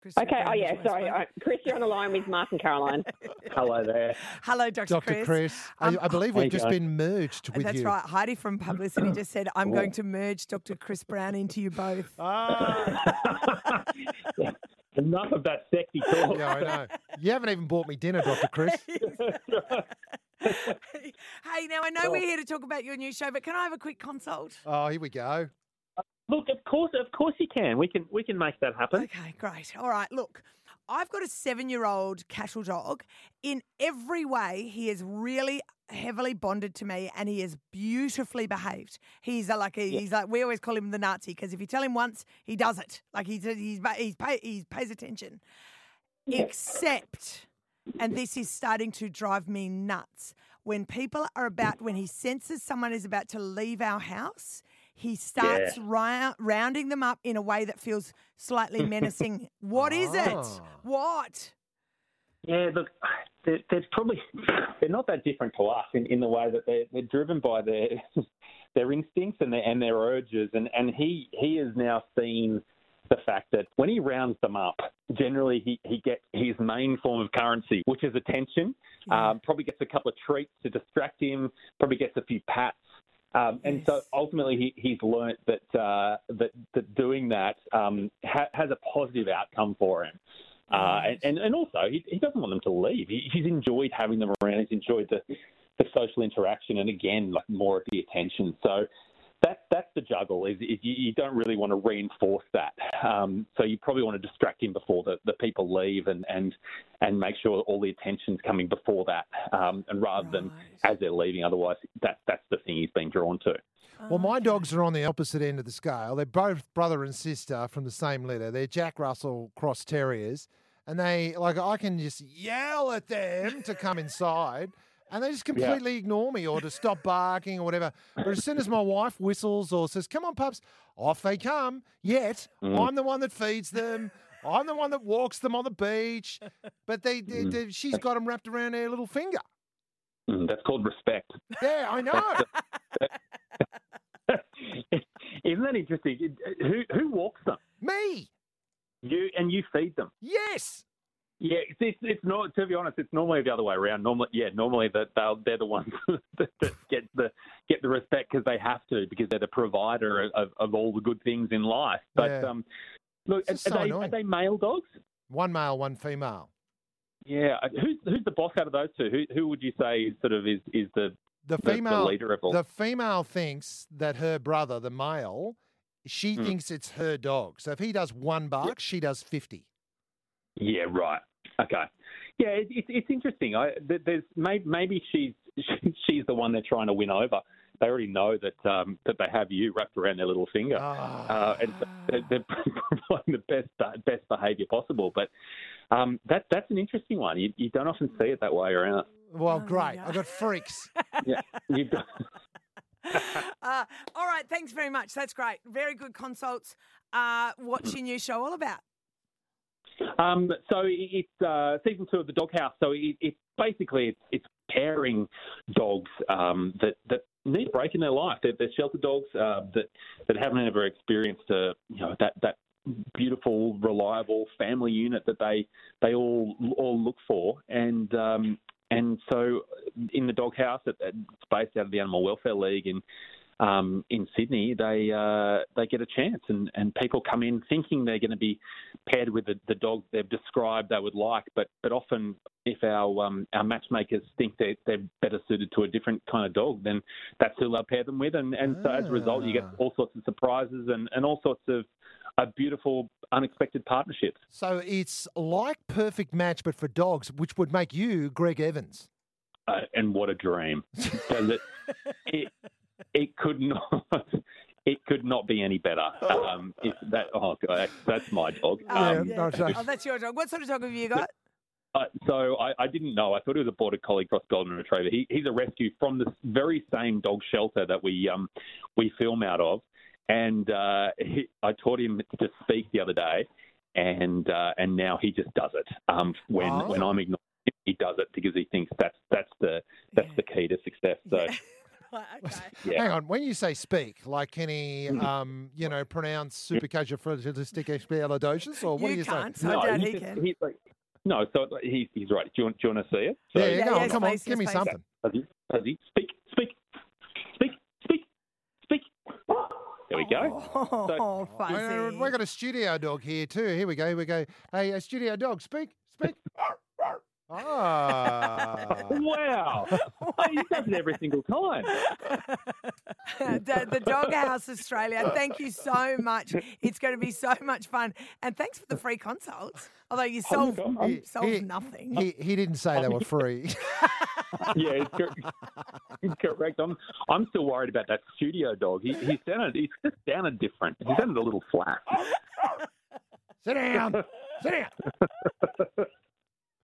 Chris Okay. Oh, yeah. Sorry. as well. Uh, Chris, you're on the line with Mark and Caroline. Hello there. Hello, Dr. Dr. Chris. Chris, Um, I, I believe we've just going? been merged with you. That's you. right. Heidi from Publicity just said, I'm going to merge Dr. Chris Brown into you both. Ah, Enough of that sexy talk. yeah, I know. You haven't even bought me dinner, Dr. Chris. hey, now I know we're here to talk about your new show, but can I have a quick consult? Oh, here we go. Look, of course, of course you can. We can we can make that happen. Okay, great. All right, look, I've got a seven year old cattle dog. In every way, he is really heavily bonded to me and he is beautifully behaved. He's a, like, a, he's like, we always call him the Nazi because if you tell him once, he does it. Like he's, he's, he's, pay, he pays attention. Except, and this is starting to drive me nuts, when people are about, when he senses someone is about to leave our house, he starts rou- rounding them up in a way that feels slightly menacing. What is it? Ah. What? Yeah, look, they're, they're probably they're not that different to us in, in the way that they're, they're driven by their their instincts and their and their urges, and and he he has now seen the fact that when he rounds them up, generally he, he gets his main form of currency, which is attention. Um, probably gets a couple of treats to distract him. Probably gets a few pats. Um, and so ultimately, he, he's learnt that uh, that that doing that um, ha- has a positive outcome for him. Uh, Right. and, and also, he, he doesn't want them to leave. He, he's enjoyed having them around. He's enjoyed the, the social interaction, and again, like more of the attention. So that's that's the juggle. Is, is you, you don't really want to reinforce that. Um, so you probably want to distract him before the, the people leave, and, and and make sure all the attention's coming before that, um, and rather than as they're leaving. Otherwise, that that's the thing he's been drawn to. Well, my dogs are on the opposite end of the scale. They're both brother and sister from the same litter. They're Jack Russell Cross Terriers. And they, like, I can just yell at them to come inside. And they just completely ignore me or to stop barking or whatever. But as soon as my wife whistles or says, come on, pups, off they come. Yet, Mm. I'm the one that feeds them. I'm the one that walks them on the beach. But they, they, Mm. they- she's got them wrapped around her little finger. Mm, that's called respect. Yeah, I know. Isn't that interesting? Who who walks them? me. You and you feed them. Yes. Yeah, it's, it's, it's not. To be honest, it's normally the other way around. Normally, yeah, normally that they're, they're the ones that, that get the get the respect because they have to because they're the provider of, of all the good things in life. But Yeah. um, look, are, so they, are they male dogs? One male, one female. Yeah. Who's who's the boss out of those two? Who who would you say is sort of is is the The the, the female, leader of all? the female thinks that her brother, the male, she Hmm. thinks it's her dog. So if he does one bark, she does fifty. Yeah, right. Okay. Yeah, it, it, it's interesting. I, there's maybe, maybe she's she's the one they're trying to win over. They already know that um, that they have you wrapped around their little finger, Ah. uh, and they're, they're providing the best best behaviour possible. But um, that that's an interesting one. You, you don't often see it that way around. well, Oh, great. yeah. I got freaks. Yeah, you've got, uh, all right, thanks very much. That's great. Very good consults. Uh, what's your new show all about? Um, so it's uh, season two of the Doghouse. So it, it's basically it's, it's pairing dogs um, that that need a break in their life. They're, they're shelter dogs uh, that that haven't ever experienced a you know that that beautiful, reliable family unit that they they all all look for. And um, and so in the Doghouse, it, it's based out of the Animal Welfare League in um, in Sydney, they uh, they get a chance, and, and people come in thinking they're going to be paired with the, the dog they've described they would like, but but often if our um, our matchmakers think they're, they're better suited to a different kind of dog, then that's who they'll pair them with, and, and so as a result, you get Ah. all sorts of surprises and, and all sorts of uh, beautiful, unexpected partnerships. So it's like perfect match, but for dogs, which would make you Greg Evans. Uh, and what a dream! Does it it could not. It could not be any better. Um, if that, oh, God, that's, that's my dog. Um, no, no. Oh, that's your dog. What sort of dog have you got? Uh, so I, I didn't know. I thought it was a border collie cross golden retriever. He, he's a rescue from the very same dog shelter that we um, we film out of, and uh, he, I taught him to speak the other day, and uh, and now he just does it. Um, when when Oh. I'm ignoring him, he does it because he thinks that's that's the that's Yeah. the key to success. So. Yeah. Right, okay. Yeah. Hang on, when you say speak, like can he, um, you know, pronounce supercalifragilisticexpialidocious, or what You are you can't. saying? I doubt he just- can. he's like, no, so he, he's right. Do you, want, do you want to see it? So, Yeah, yeah, Yeah, go on, come please, on, give me please. something. Fuzzy, Fuzzy, speak, speak, speak, speak, speak. There we go. Oh, Uh, fuzzy. we got a studio dog here too. Here we go. Here we go. Hey, a studio dog, speak, speak. Ah. Wow. he does it every single time. the, the Doghouse Australia. Thank you so much. It's going to be so much fun. And thanks for the free consults. Although you solved, I'm- you solved he- nothing. He he didn't say they were free. Yeah, it's cor- correct. I'm I'm still worried about that studio dog. He he sounded he just sounded different. He sounded a little flat. Sit down. Sit down.